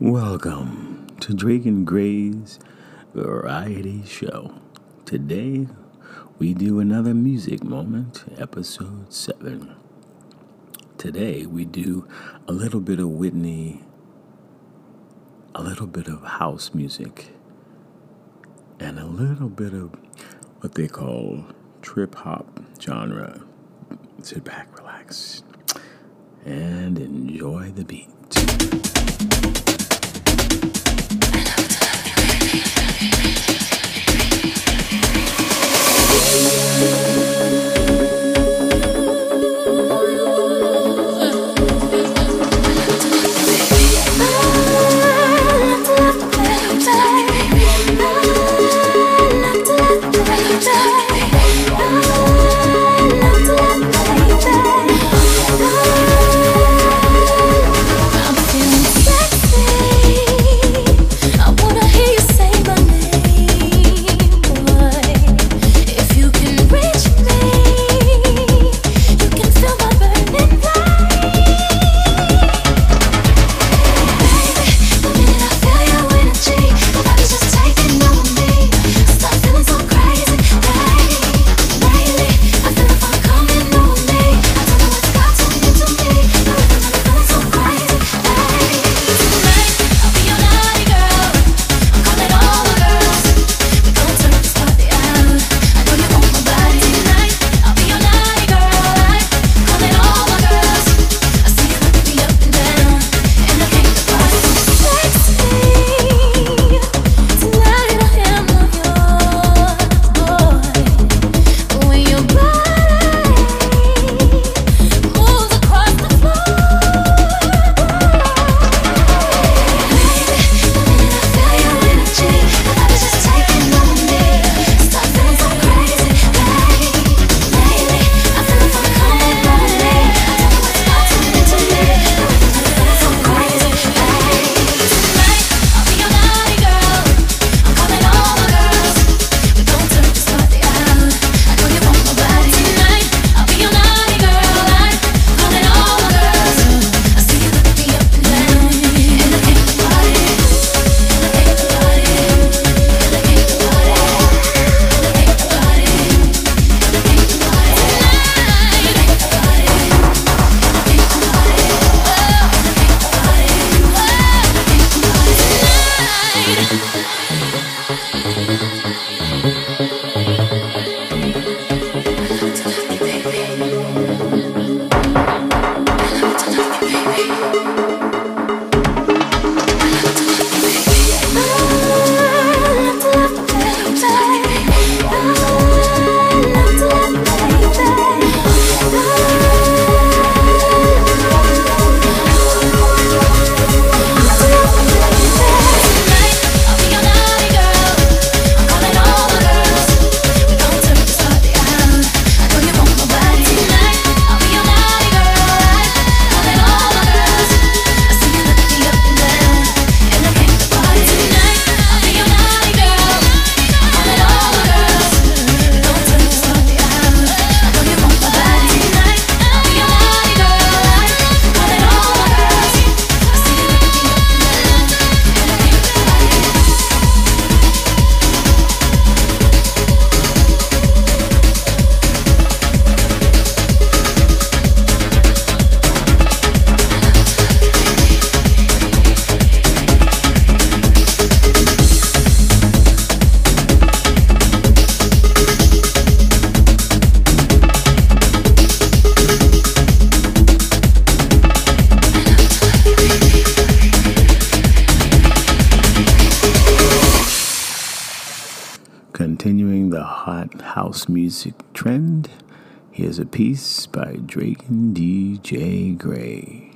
Welcome to Draegon Grey's Variety Show. Today, we do another music moment, episode 7. Today, we do a little bit of Whitney, a little bit of house music, and a little bit of what they call trip hop genre. Sit back, relax, and enjoy the beat. Thank you. house music trend. Here's a piece by Drake and DJ Gray.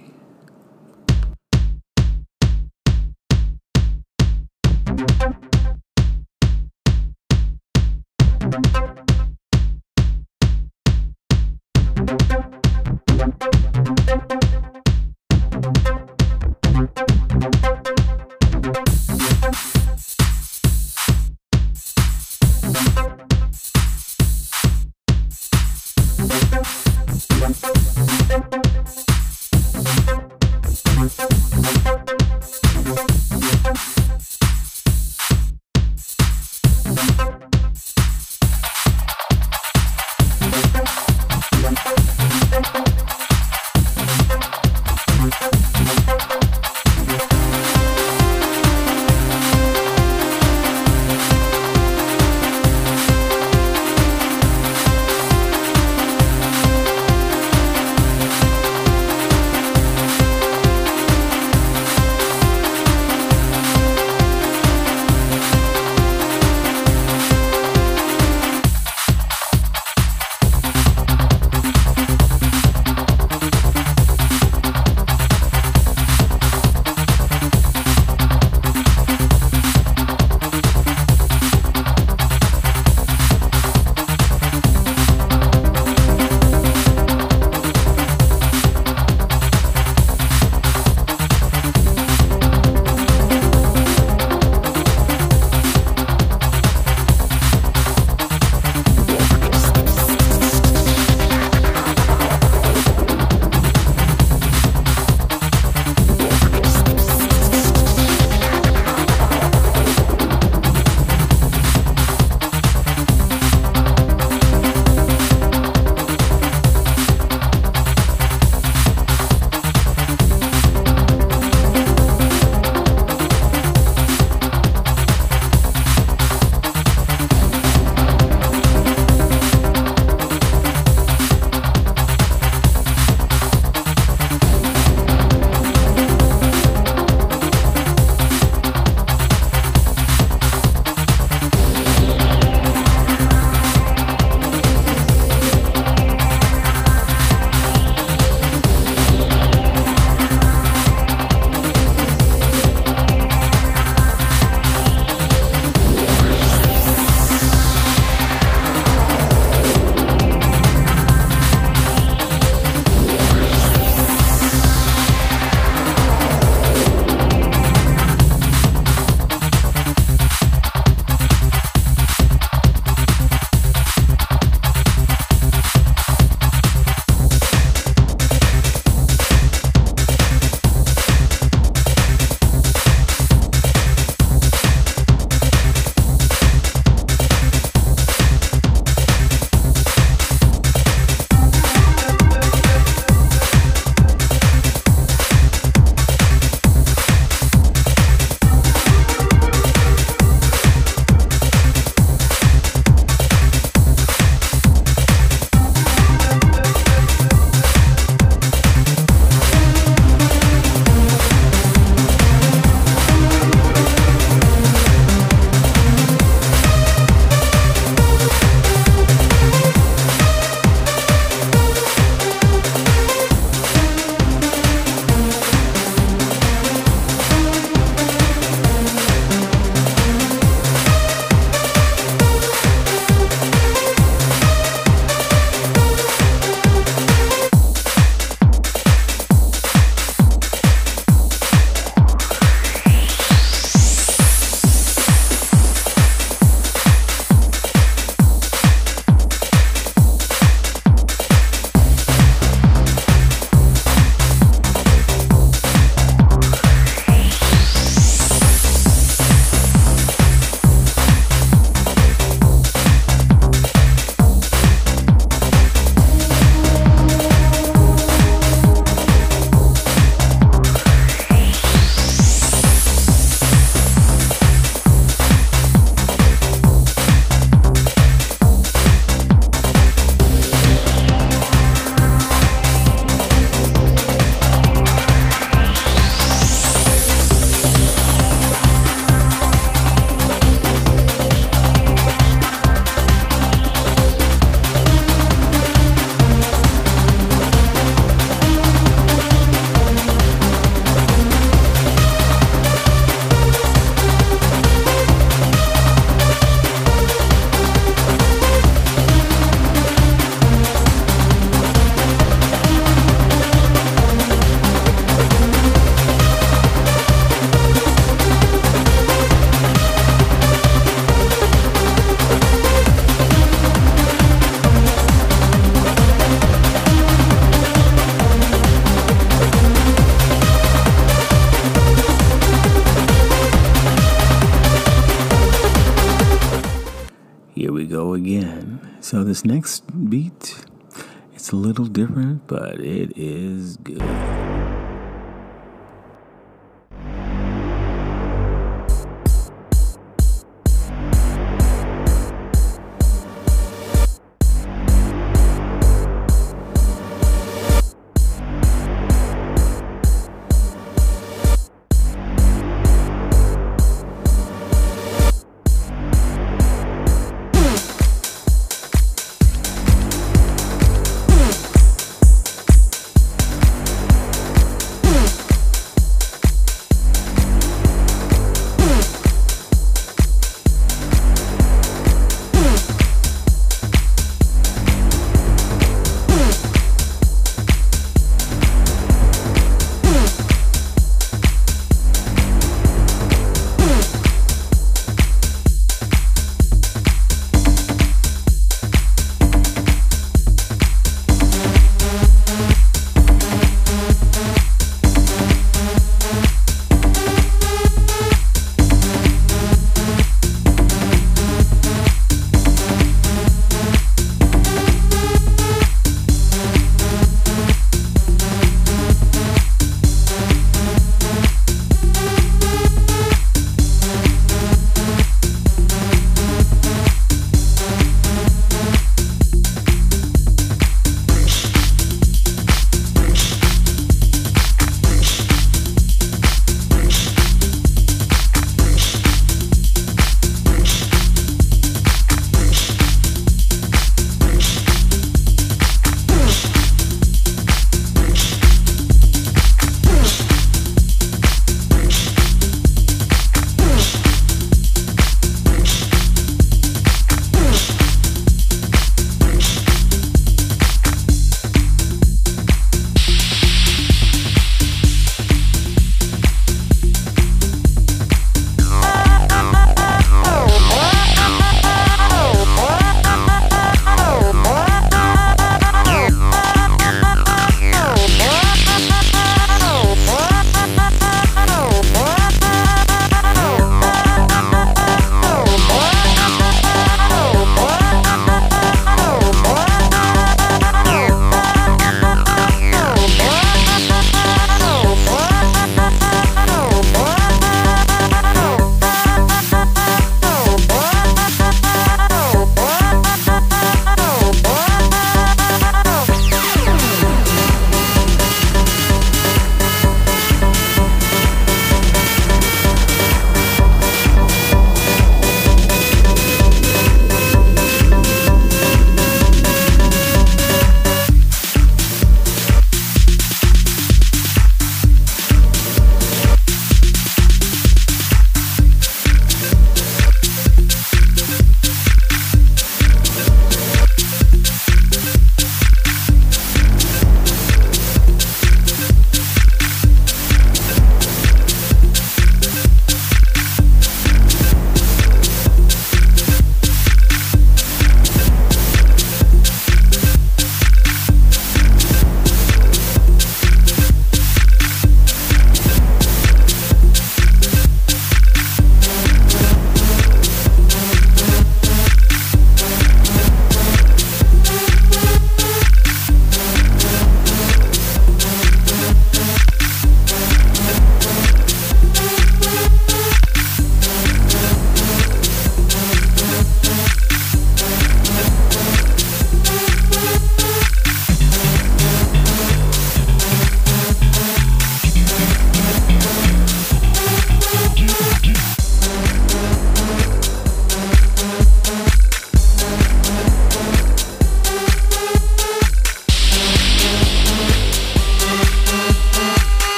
Next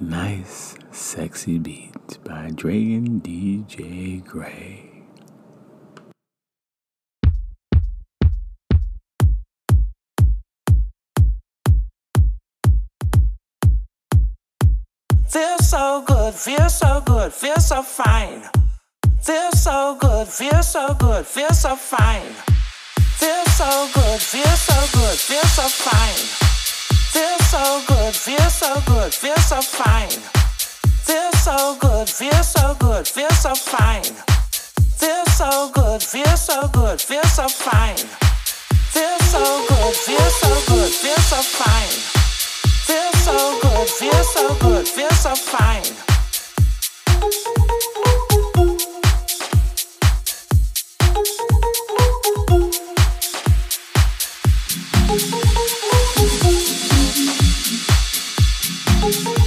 Nice, sexy Beat by Draegon DJ Grey. Feel so good, feel so good, feel so fine. Feel so good, feel so good, feel so fine. Feel so good, feel so good, feel so fine. Feel so good, feel so good, feel so fine. Feel so good, feel so good, feel so fine. Feel so good, feel so good, feel so fine. Feel so good, feel so good, feel so fine. Feel so good, feel so good, feel so fine. Now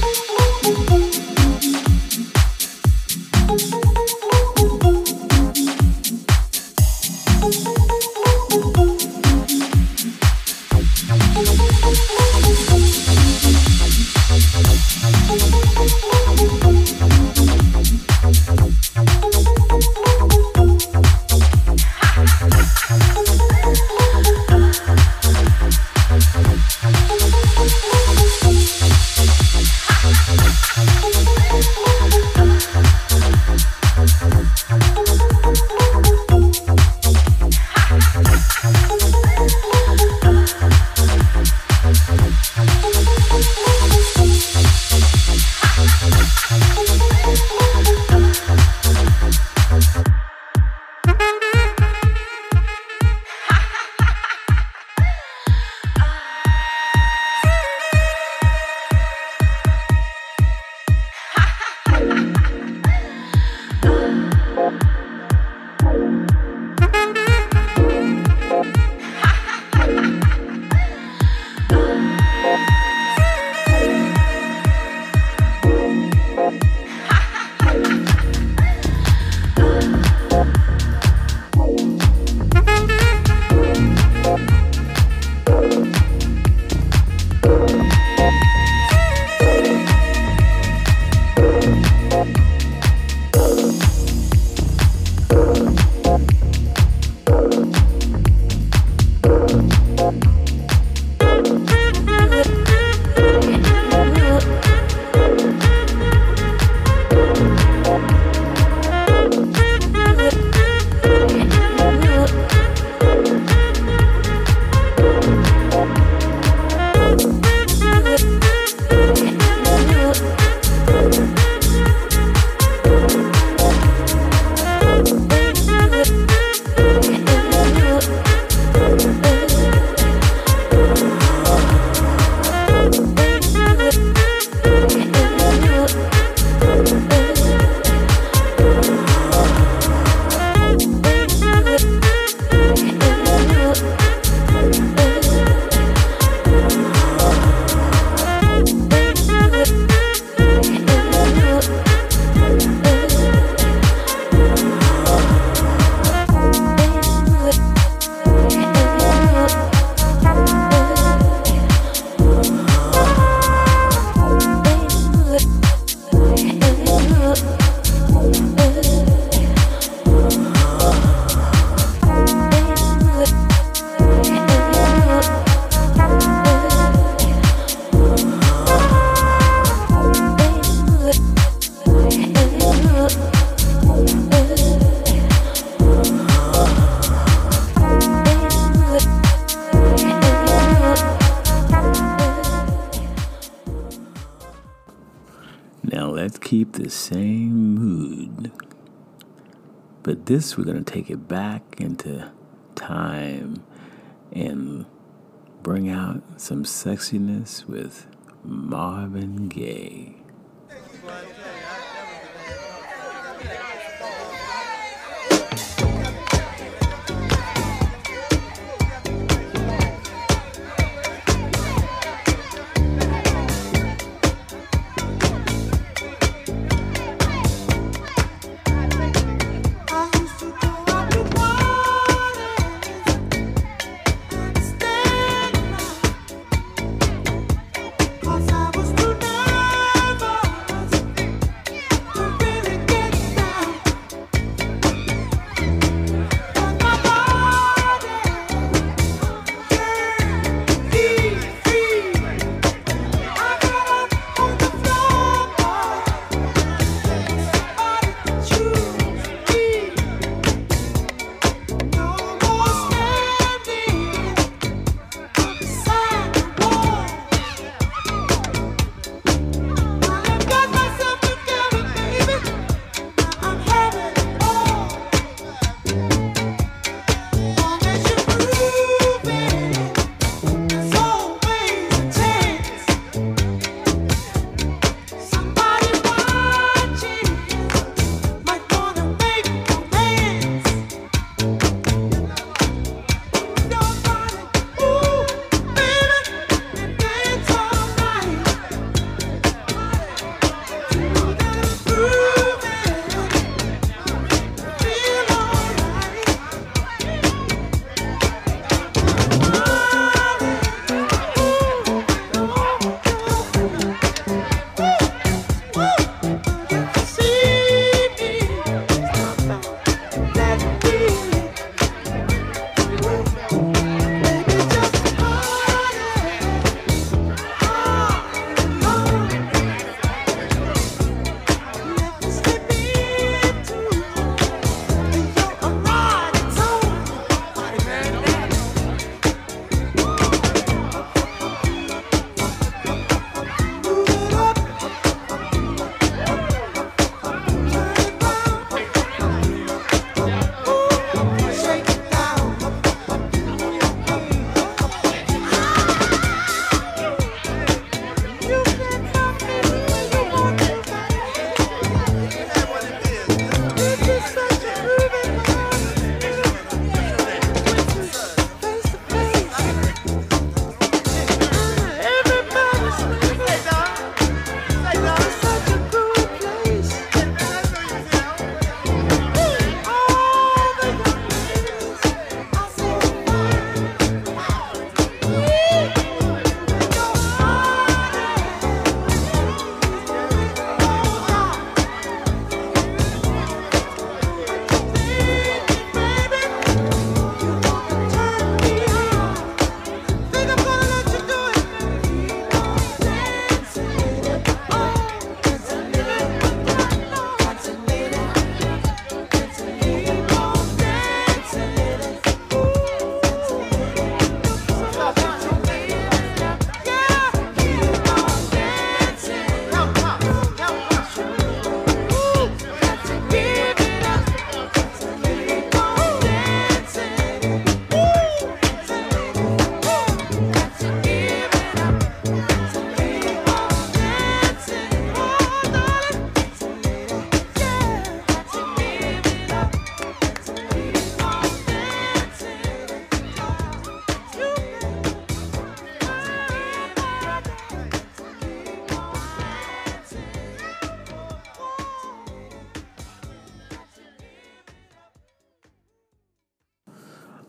this, we're going to take it back into time and bring out some sexiness with Marvin Gaye.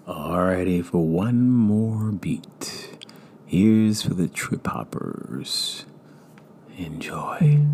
Alrighty, for one more beat. Here's for the trip hoppers. Enjoy.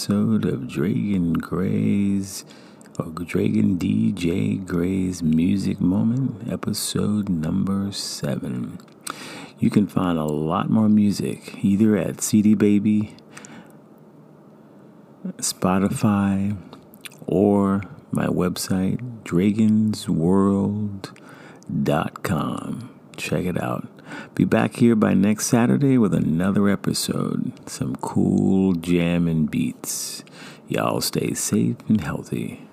Episode of Draegon Grey's or Draegon DJ Grey's Music Moment, episode number seven. You can find a lot more music either at CD Baby, Spotify, or my website, dragonsworld.com. Check it out. Be back here by next Saturday with another episode. Some cool jam and beats. Y'all stay safe and healthy.